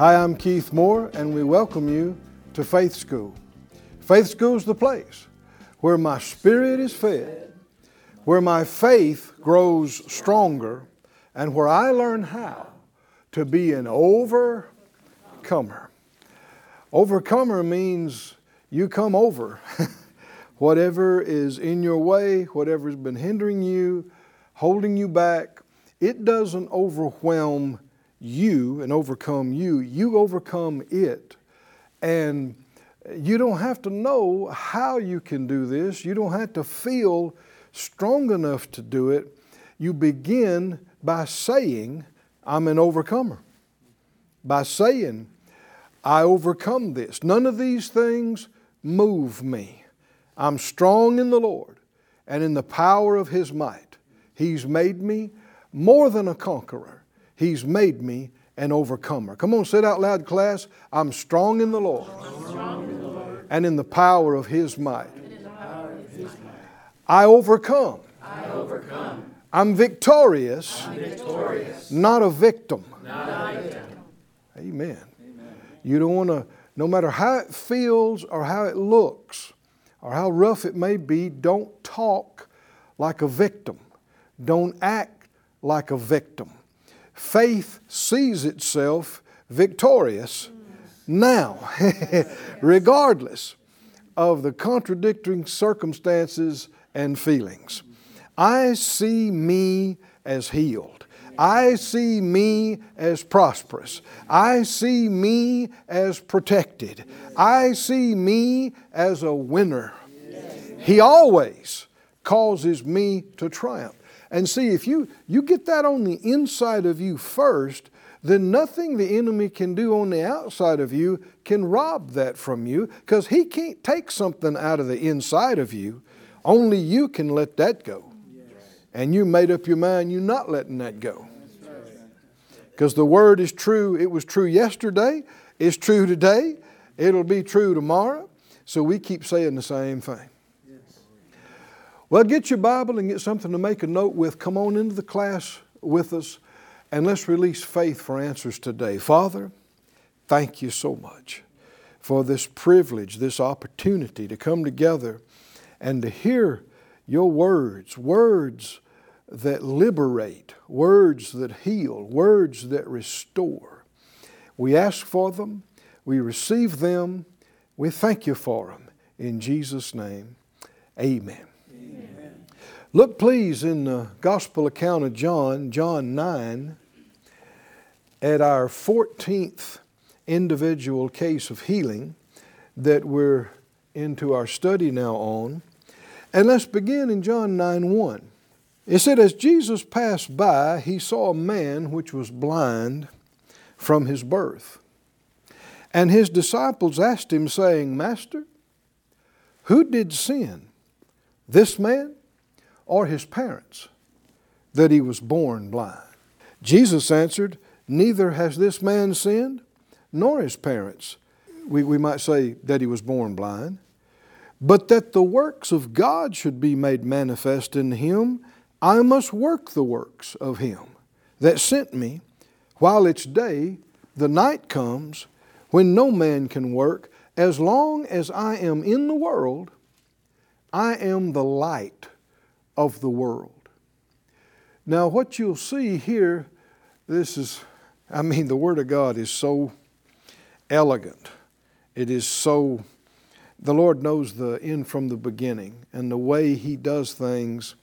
Hi, I'm Keith Moore, and we welcome you to Faith School. Faith School is the place where my spirit is fed, where my faith grows stronger, and where I learn how to be an overcomer. Overcomer means you come over whatever is in your way, whatever's been hindering you, holding you back. It doesn't overwhelm you and overcome you, you overcome it. And you don't have to know how you can do this, you don't have to feel strong enough to do it. You begin by saying, I'm an overcomer. By saying, I overcome this. None of these things move me. I'm strong in the Lord and in the power of His might. He's made me more than a conqueror. He's made me an overcomer. Come on, say it out loud, class. I'm strong in the Lord, and in the power of His might. I overcome. I overcome. I'm victorious, not a victim. Amen. Amen. You don't want to, no matter how it feels or how it looks or how rough it may be, don't talk like a victim. Don't act like a victim. Faith sees itself victorious now, regardless of the contradicting circumstances and feelings. I see me as healed. I see me as prosperous. I see me as protected. I see me as a winner. He always causes me to triumph. And see, if you, you get that on the inside of you first, then nothing the enemy can do on the outside of you can rob that from you because he can't take something out of the inside of you. Only you can let that go. And you made up your mind you're not letting that go. Because the word is true. It was true yesterday, it's true today, it'll be true tomorrow. So we keep saying the same thing. Well, get your Bible and get something to make a note with. Come on into the class with us and let's release faith for answers today. Father, thank you so much for this privilege, this opportunity to come together and to hear your words, words that liberate, words that heal, words that restore. We ask for them, we receive them, we thank you for them. In Jesus' name, amen. Look, please, in the Gospel account of John, John 9, at our 14th individual case of healing that we're into our study now on. And let's begin in John 9 1. It said, As Jesus passed by, he saw a man which was blind from his birth. And his disciples asked him, saying, Master, who did sin, this man or his parents, that he was born blind? Jesus answered, Neither has this man sinned, nor his parents. We, we might say that he was born blind, but that the works of God should be made manifest in him. I must work the works of him that sent me while it's day. The night comes when no man can work. As long as I am in the world, I am the light of the world. Now, what you'll see here, this is, I mean, the Word of God is so elegant. It is so, the Lord knows the end from the beginning, and the way He does things,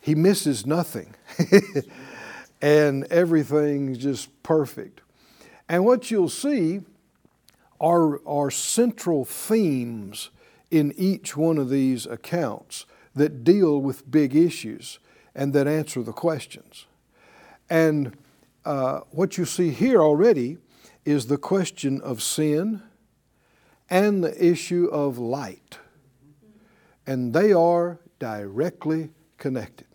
He misses nothing. and everything's just perfect. And what you'll see are, are central themes in each one of these accounts that deal with big issues and that answer the questions. And uh, what you see here already is the question of sin and the issue of light. And they are directly connected.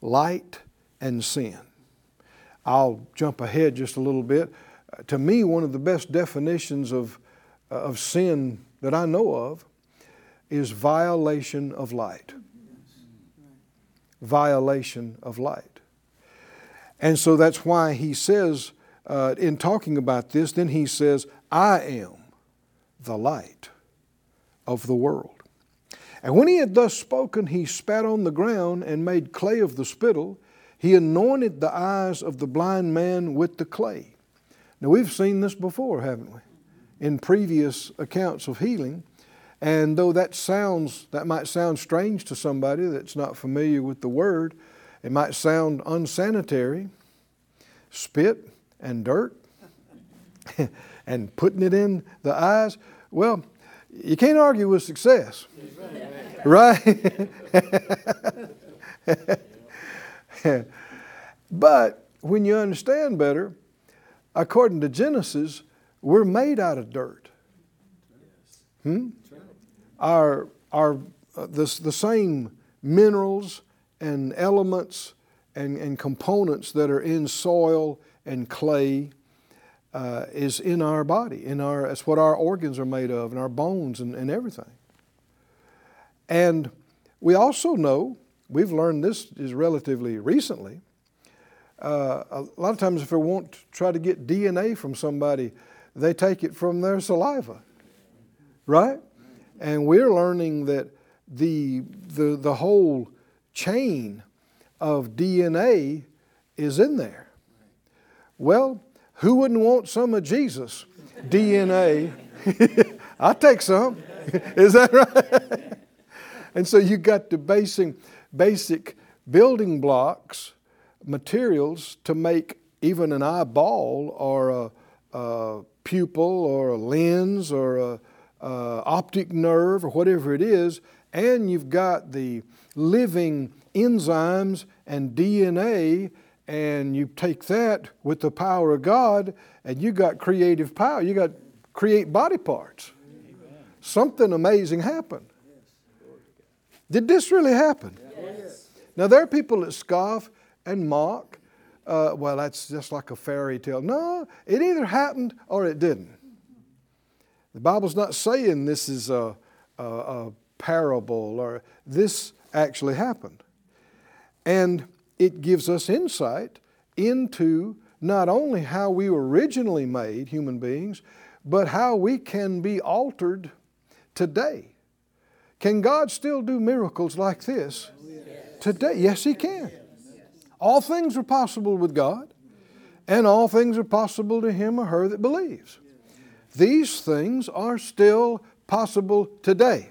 Light and sin. I'll jump ahead just a little bit. To me, one of the best definitions of, of sin that I know of is violation of light. Violation of light. And so that's why he says, uh, in talking about this, then he says, I am the light of the world. And when he had thus spoken, he spat on the ground and made clay of the spittle. He anointed the eyes of the blind man with the clay. Now, we've seen this before, haven't we? In previous accounts of healing. And though that sounds, that might sound strange to somebody that's not familiar with the word, it might sound unsanitary. Spit and dirt and putting it in the eyes. Well, you can't argue with success. Right? but when you understand better, according to Genesis, we're made out of dirt. Hmm? Our, our, uh, the, the same minerals and elements and, and components that are in soil and clay uh, is in our body. In our, that's what our organs are made of, and our bones and, and everything. And we also know, we've learned this is relatively recently. Uh, a lot of times, if they want to try to get DNA from somebody, they take it from their saliva, right? And we're learning that the, the, the whole chain of DNA is in there. Well, who wouldn't want some of Jesus' DNA? I'll take some. Is that right? and so you got the basic, basic building blocks, materials to make even an eyeball or a, a pupil or a lens or a, a optic nerve or whatever it is, and you've got the living enzymes and DNA and you take that with the power of God, and you got creative power. You got create body parts. Amen. Something amazing happened. Did this really happen? Yes. Now there are people that scoff and mock. Uh, well, that's just like a fairy tale. No, it either happened or it didn't. The Bible's not saying this is a, a, a parable or this actually happened. And it gives us insight into not only how we were originally made, human beings, but how we can be altered today. Can God still do miracles like this today? Yes, He can. All things are possible with God, and all things are possible to him or her that believes. These things are still possible today.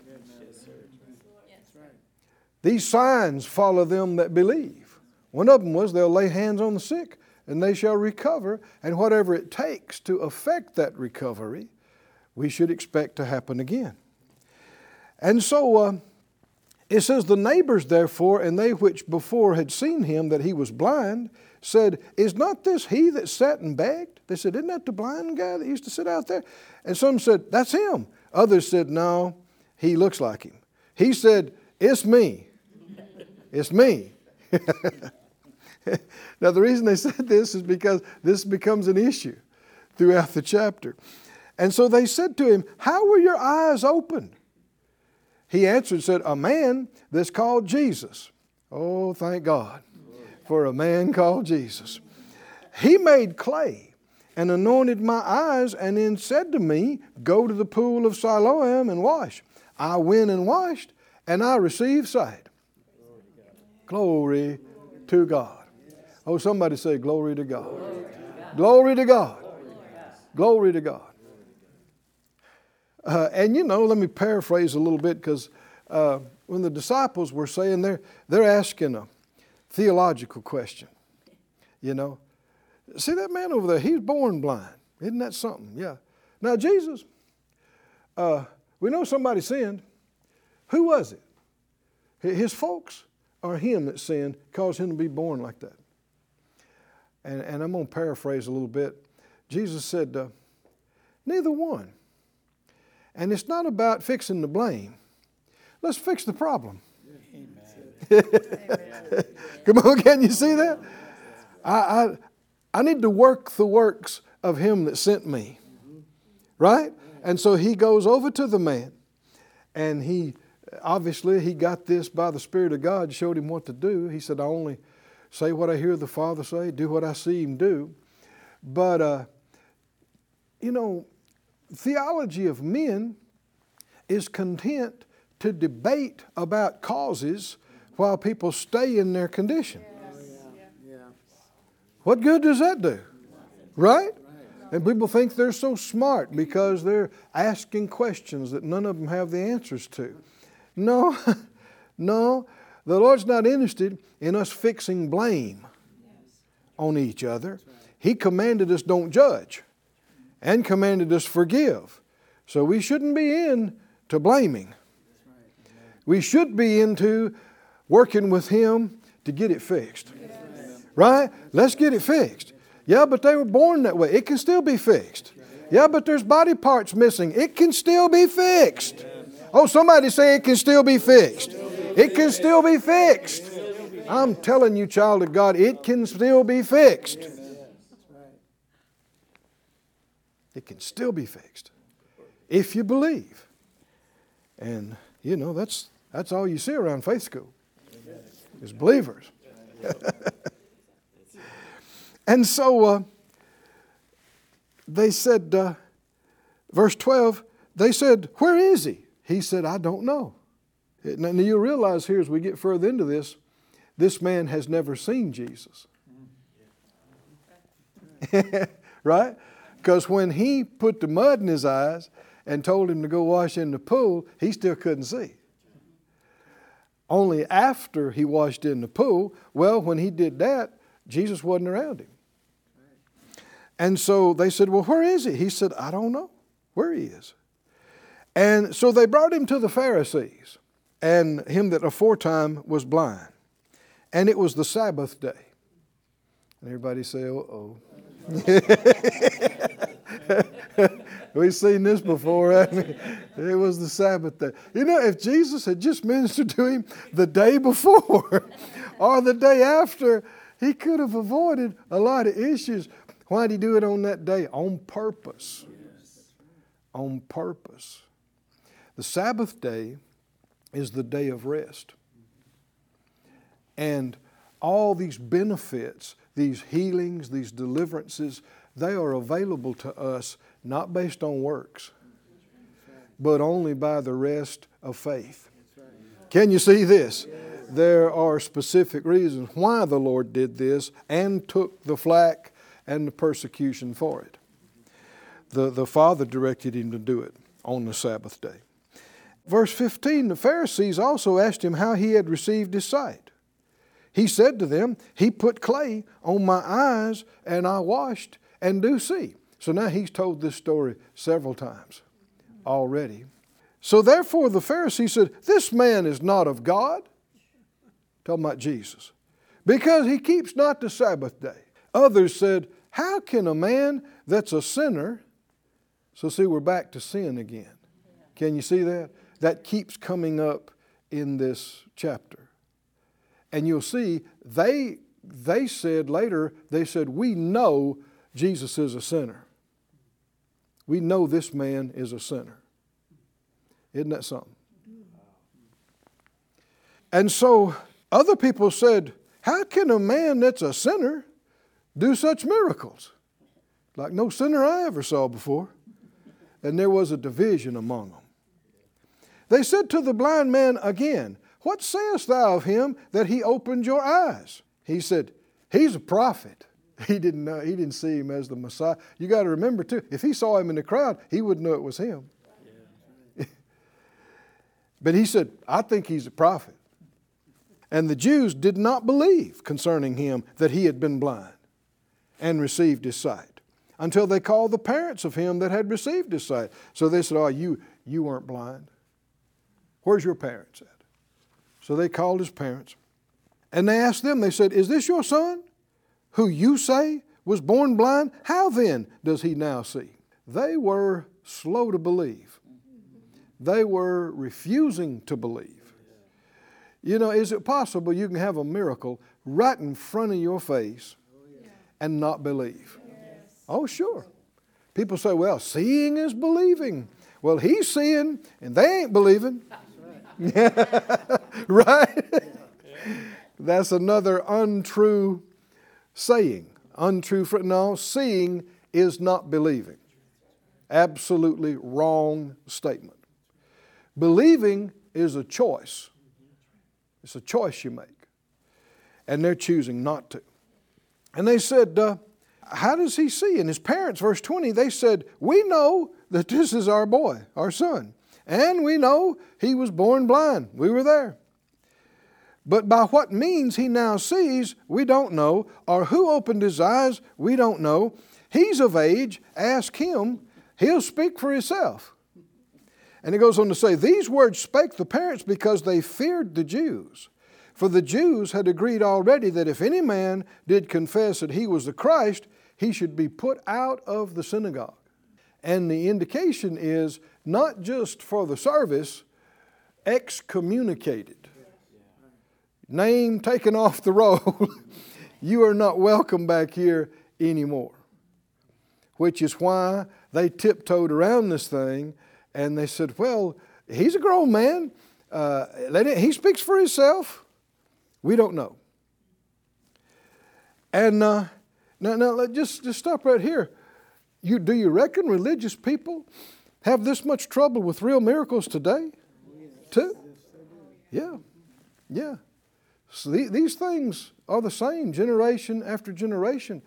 These signs follow them that believe. One of them was they'll lay hands on the sick and they shall recover, and whatever it takes to effect that recovery, we should expect to happen again. And so uh, it says, The neighbors therefore, and they which before had seen him that he was blind, said, Is not this he that sat and begged? They said, Isn't that the blind guy that used to sit out there? And some said, That's him. Others said, No, he looks like him. He said, It's me. It's me. now, the reason they said this is because this becomes an issue throughout the chapter. And so they said to him, How were your eyes opened? He answered said, A man that's called Jesus. Oh, thank God for a man called Jesus. He made clay and anointed my eyes and then said to me, Go to the pool of Siloam and wash. I went and washed and I received sight. Glory to God. Oh, somebody say, Glory to God. Glory to God. Glory to God. Uh, and you know, let me paraphrase a little bit because uh, when the disciples were saying they're, they're asking a theological question, you know. See that man over there, he's born blind. Isn't that something? Yeah. Now, Jesus, uh, we know somebody sinned. Who was it? His folks or him that sinned caused him to be born like that? And, and I'm going to paraphrase a little bit. Jesus said, uh, Neither one. And it's not about fixing the blame. Let's fix the problem. Come on, can you see that? I, I, I need to work the works of him that sent me. Right? And so he goes over to the man and he obviously he got this by the Spirit of God, showed him what to do. He said, I only say what I hear the Father say, do what I see him do. But, uh, you know, theology of men is content to debate about causes while people stay in their condition. What good does that do? Right? And people think they're so smart because they're asking questions that none of them have the answers to. No, no. The Lord's not interested in us fixing blame on each other. He commanded us don't judge and commanded us forgive. So we shouldn't be in to blaming. We should be into working with Him to get it fixed. Right? Let's get it fixed. Yeah, but they were born that way. It can still be fixed. Yeah, but there's body parts missing. It can still be fixed. Oh, somebody say it can still be fixed. It can still be fixed. I'm telling you, child of God, it can still be fixed. It can still be fixed if you believe. And, you know, that's, that's all you see around faith school is believers. and so uh, they said, uh, verse 12, they said, Where is he? He said, I don't know. And you realize here as we get further into this, this man has never seen Jesus. right? Because when he put the mud in his eyes and told him to go wash in the pool, he still couldn't see. Only after he washed in the pool, well, when he did that, Jesus wasn't around him. And so they said, Well, where is he? He said, I don't know where he is. And so they brought him to the Pharisees, and him that aforetime was blind. And it was the Sabbath day. And everybody say, oh, oh. We've seen this before, haven't we? It was the Sabbath day. You know, if Jesus had just ministered to him the day before or the day after, he could have avoided a lot of issues. Why did he do it on that day? On purpose. Yes. On purpose. The Sabbath day is the day of rest. And all these benefits, these healings, these deliverances, they are available to us not based on works, but only by the rest of faith. Can you see this? There are specific reasons why the Lord did this and took the flack and the persecution for it. The, the Father directed him to do it on the Sabbath day. Verse 15 the Pharisees also asked him how he had received his sight. He said to them, He put clay on my eyes, and I washed and do see. So now he's told this story several times already. So therefore, the Pharisees said, This man is not of God. Talking about Jesus. Because he keeps not the Sabbath day. Others said, How can a man that's a sinner? So, see, we're back to sin again. Can you see that? That keeps coming up in this chapter. And you'll see they, they said later, they said, We know Jesus is a sinner. We know this man is a sinner. Isn't that something? And so other people said, How can a man that's a sinner do such miracles? Like no sinner I ever saw before. And there was a division among them. They said to the blind man again, What sayest thou of him that he opened your eyes? He said, He's a prophet. He didn't know, he didn't see him as the Messiah. You got to remember too, if he saw him in the crowd, he wouldn't know it was him. but he said, I think he's a prophet. And the Jews did not believe concerning him that he had been blind and received his sight until they called the parents of him that had received his sight. So they said, Oh, you, you weren't blind. Where's your parents at? So they called his parents and they asked them, they said, Is this your son who you say was born blind, how then does he now see? They were slow to believe. They were refusing to believe. You know, is it possible you can have a miracle right in front of your face and not believe? Oh, sure. People say, well, seeing is believing. Well, he's seeing and they ain't believing. right? That's another untrue saying. Untrue. For, no, seeing is not believing. Absolutely wrong statement. Believing is a choice. It's a choice you make. And they're choosing not to. And they said, uh, How does he see? And his parents, verse 20, they said, We know that this is our boy, our son. And we know he was born blind. We were there. But by what means he now sees, we don't know, or who opened his eyes, we don't know. He's of age, ask him, he'll speak for himself. And he goes on to say, These words spake the parents because they feared the Jews. For the Jews had agreed already that if any man did confess that he was the Christ, he should be put out of the synagogue. And the indication is not just for the service, excommunicated. Name taken off the roll. you are not welcome back here anymore. Which is why they tiptoed around this thing and they said, Well, he's a grown man. Uh, he speaks for himself. We don't know. And uh, now, now just, just stop right here. You, do you reckon religious people have this much trouble with real miracles today? Too? Yeah. Yeah. So the, these things are the same generation after generation.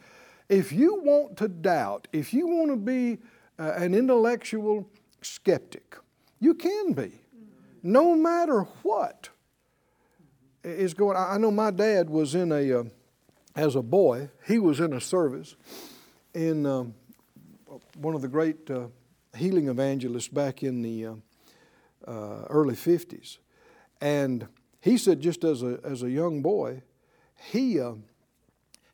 If you want to doubt, if you want to be uh, an intellectual skeptic, you can be, no matter what is going. I know my dad was in a, uh, as a boy, he was in a service in um, one of the great uh, healing evangelist back in the uh, uh, early 50s. And he said, just as a, as a young boy, he, uh,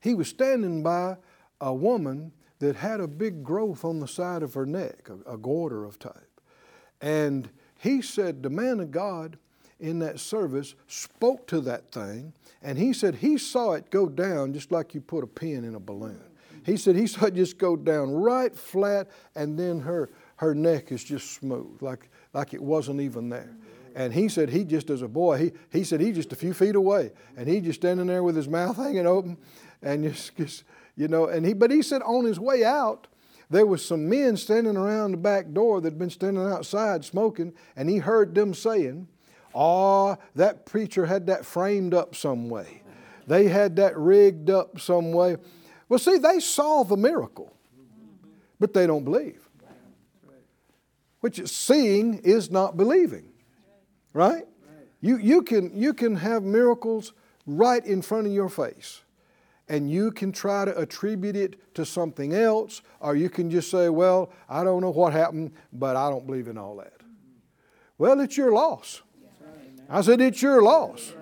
he was standing by a woman that had a big growth on the side of her neck, a, a goiter of type. And he said, the man of God in that service spoke to that thing, and he said he saw it go down just like you put a pin in a balloon. He said he saw it just go down right flat, and then her, her neck is just smooth, like, like it wasn't even there. And he said he just as a boy, he, he said he just a few feet away, and he just standing there with his mouth hanging open, and just, just you know, and he but he said on his way out, there was some men standing around the back door that had been standing outside smoking, and he heard them saying, Oh, that preacher had that framed up some way. They had that rigged up some way. Well, see, they saw the miracle, but they don't believe. Which is seeing is not believing. Right? You, you, can, you can have miracles right in front of your face. And you can try to attribute it to something else, or you can just say, Well, I don't know what happened, but I don't believe in all that. Well, it's your loss. I said, It's your loss.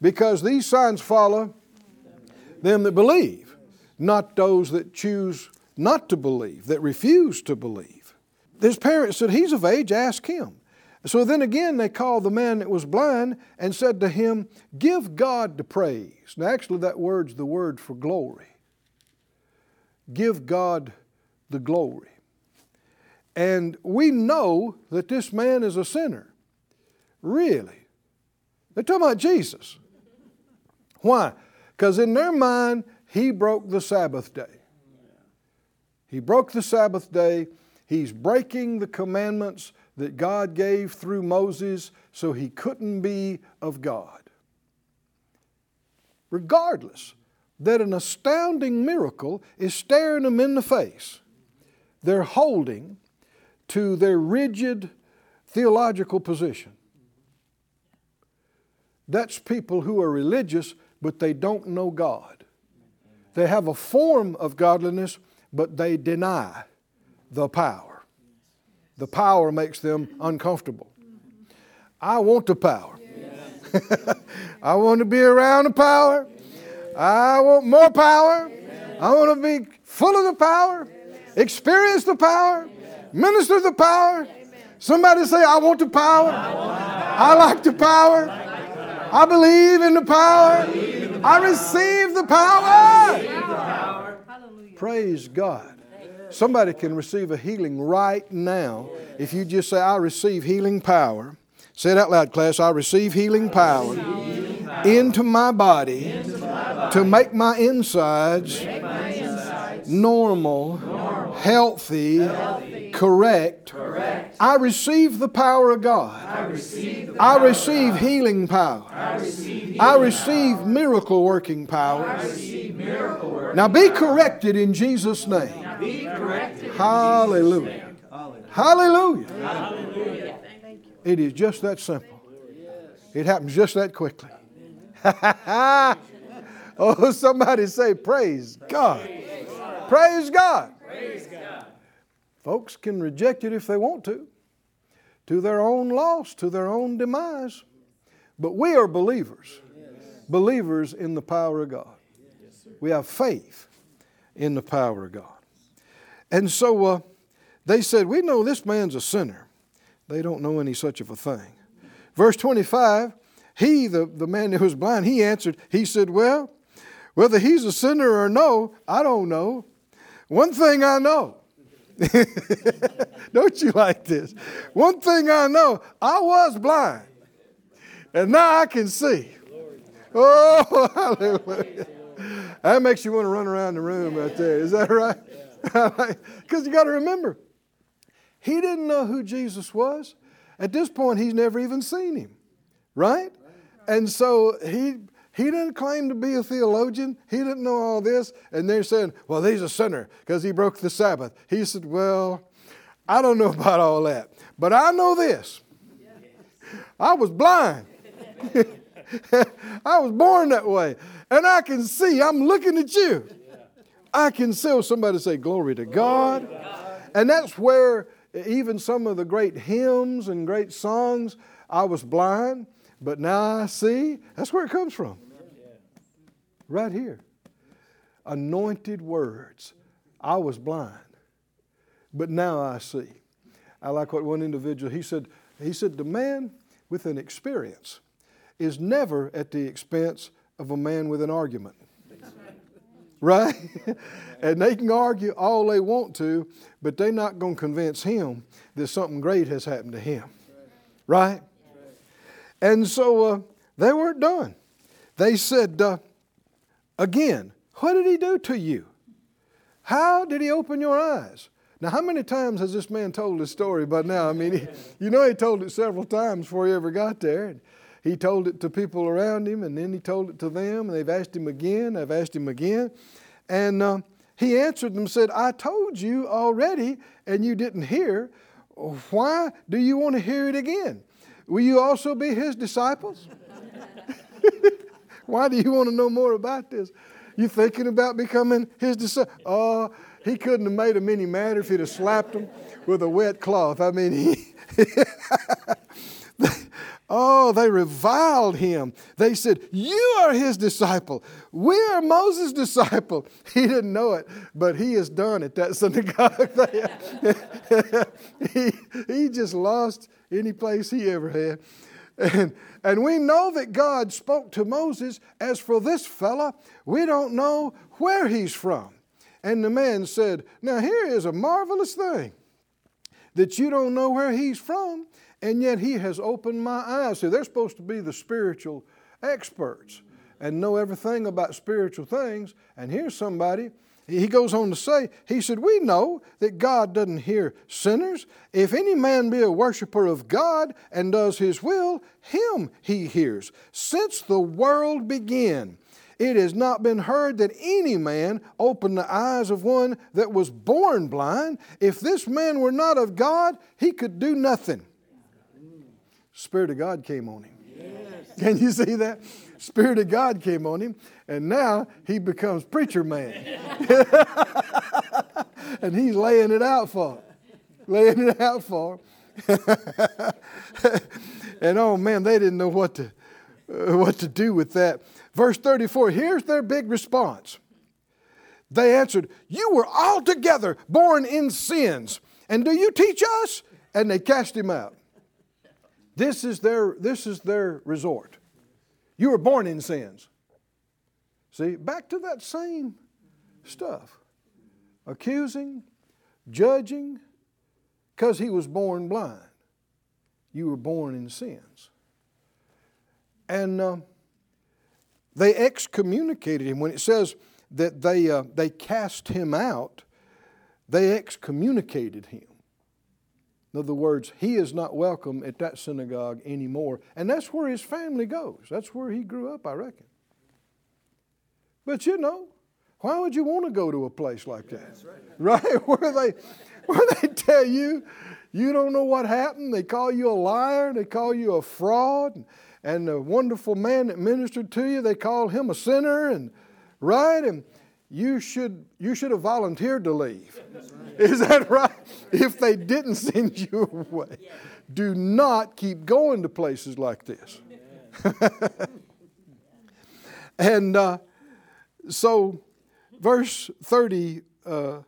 Because these signs follow them that believe not those that choose not to believe, that refuse to believe. His parents said, He's of age, ask him. So then again, they called the man that was blind and said to him, Give God the praise. Now, actually, that word's the word for glory. Give God the glory. And we know that this man is a sinner. Really. They're talking about Jesus. Why? Because in their mind, he broke the Sabbath day. He broke the Sabbath day. He's breaking the commandments that God gave through Moses, so he couldn't be of God. Regardless, that an astounding miracle is staring them in the face, they're holding to their rigid theological position. That's people who are religious, but they don't know God. They have a form of godliness, but they deny the power. The power makes them uncomfortable. I want the power. I want to be around the power. I want more power. I want to be full of the power, experience the power, minister the power. Somebody say, I want the power. I like the power. I believe in the power. I receive the power. Praise God. Somebody can receive a healing right now if you just say, I receive healing power. Say it out loud, class. I receive healing power into my body to make my insides normal, healthy, correct. I receive the power of God. I receive healing power. I receive miracle working power. Now be corrected in Jesus' name. Hallelujah. Hallelujah. It is just that simple. It happens just that quickly. oh, somebody say, Praise God. Praise God. Folks can reject it if they want to, to their own loss, to their own demise. But we are believers, believers in the power of God. We have faith in the power of God. And so uh, they said, We know this man's a sinner. They don't know any such of a thing. Verse 25, he, the, the man who was blind, he answered, He said, Well, whether he's a sinner or no, I don't know. One thing I know. don't you like this? One thing I know, I was blind, and now I can see. Oh, hallelujah. That makes you want to run around the room right there. Is that right? Because you got to remember, he didn't know who Jesus was. At this point, he's never even seen him, right? And so he he didn't claim to be a theologian. He didn't know all this. And they're saying, well, he's a sinner because he broke the Sabbath. He said, well, I don't know about all that. But I know this I was blind. I was born that way. And I can see, I'm looking at you. I can see somebody say, Glory to God. And that's where even some of the great hymns and great songs, I was blind, but now I see. That's where it comes from. Right here. Anointed words. I was blind, but now I see. I like what one individual, he said, he said, the man with an experience is never at the expense of a man with an argument. Right? and they can argue all they want to, but they're not going to convince him that something great has happened to him. Right? And so uh, they weren't done. They said, uh, again, what did he do to you? How did he open your eyes? Now, how many times has this man told this story by now? I mean, he, you know, he told it several times before he ever got there. And he told it to people around him, and then he told it to them, and they've asked him again, they've asked him again. And uh, he answered them, said, I told you already, and you didn't hear. Why do you want to hear it again? Will you also be his disciples? Why do you want to know more about this? You thinking about becoming his disciple? Oh, he couldn't have made him any matter if he'd have slapped him with a wet cloth. I mean, he. oh, they reviled him. They said, You are his disciple. We are Moses' disciple. He didn't know it, but he has done it, that synagogue. he, he just lost any place he ever had. And, and we know that God spoke to Moses, as for this fella, we don't know where he's from. And the man said, Now here is a marvelous thing that you don't know where he's from, and yet he has opened my eyes. See, they're supposed to be the spiritual experts and know everything about spiritual things. And here's somebody he goes on to say, he said, We know that God doesn't hear sinners. If any man be a worshiper of God and does his will, him he hears. Since the world began, it has not been heard that any man opened the eyes of one that was born blind. If this man were not of God, he could do nothing. Spirit of God came on him. Yes. Can you see that? Spirit of God came on him, and now he becomes preacher man. and he's laying it out for him. Laying it out for him. and oh man, they didn't know what to, uh, what to do with that. Verse 34, here's their big response. They answered, You were altogether born in sins, and do you teach us? And they cast him out. This is their, this is their resort. You were born in sins. See, back to that same stuff accusing, judging, because he was born blind. You were born in sins. And uh, they excommunicated him. When it says that they, uh, they cast him out, they excommunicated him. In other words, he is not welcome at that synagogue anymore. And that's where his family goes. That's where he grew up, I reckon. But you know, why would you want to go to a place like that? Right. right? Where they where they tell you you don't know what happened, they call you a liar, they call you a fraud, and the wonderful man that ministered to you, they call him a sinner, and right? And you should you should have volunteered to leave. Is that right? If they didn't send you away, do not keep going to places like this. and uh, so, verse 35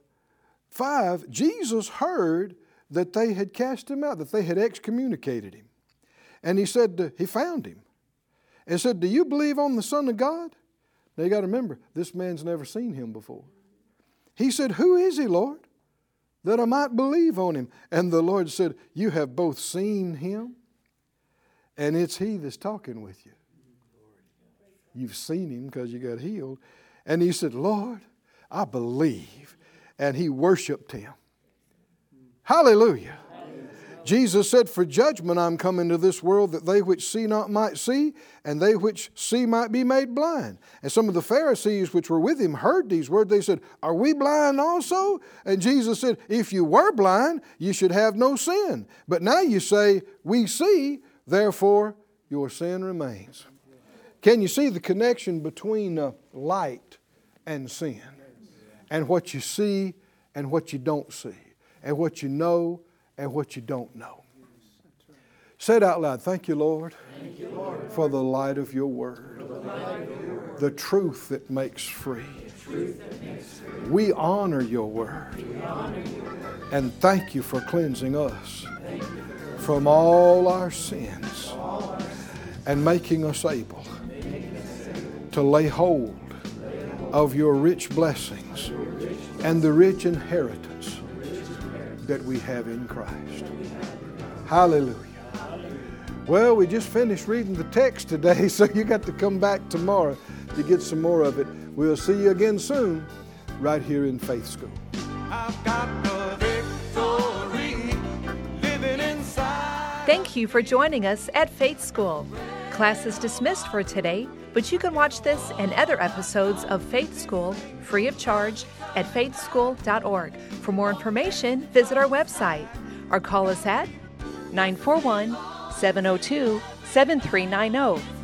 Jesus heard that they had cast him out, that they had excommunicated him. And he said, He found him and said, Do you believe on the Son of God? Now you got to remember, this man's never seen him before. He said, Who is he, Lord? That I might believe on him. And the Lord said, You have both seen him, and it's he that's talking with you. You've seen him because you got healed. And he said, Lord, I believe. And he worshiped him. Hallelujah. Jesus said, For judgment I'm come into this world, that they which see not might see, and they which see might be made blind. And some of the Pharisees which were with him heard these words. They said, Are we blind also? And Jesus said, If you were blind, you should have no sin. But now you say, We see, therefore your sin remains. Can you see the connection between uh, light and sin? And what you see and what you don't see, and what you know and what you don't know. Say it out loud. Thank you, Lord, for the light of your word. the truth that makes free. We honor your word. And thank you for cleansing us from all our sins and making us able to lay hold of your rich blessings and the rich inheritance that we have in Christ. Hallelujah. Well, we just finished reading the text today, so you got to come back tomorrow to get some more of it. We'll see you again soon, right here in Faith School. Thank you for joining us at Faith School. Class is dismissed for today, but you can watch this and other episodes of Faith School free of charge at faithschool.org. For more information, visit our website or call us at 941 702 7390.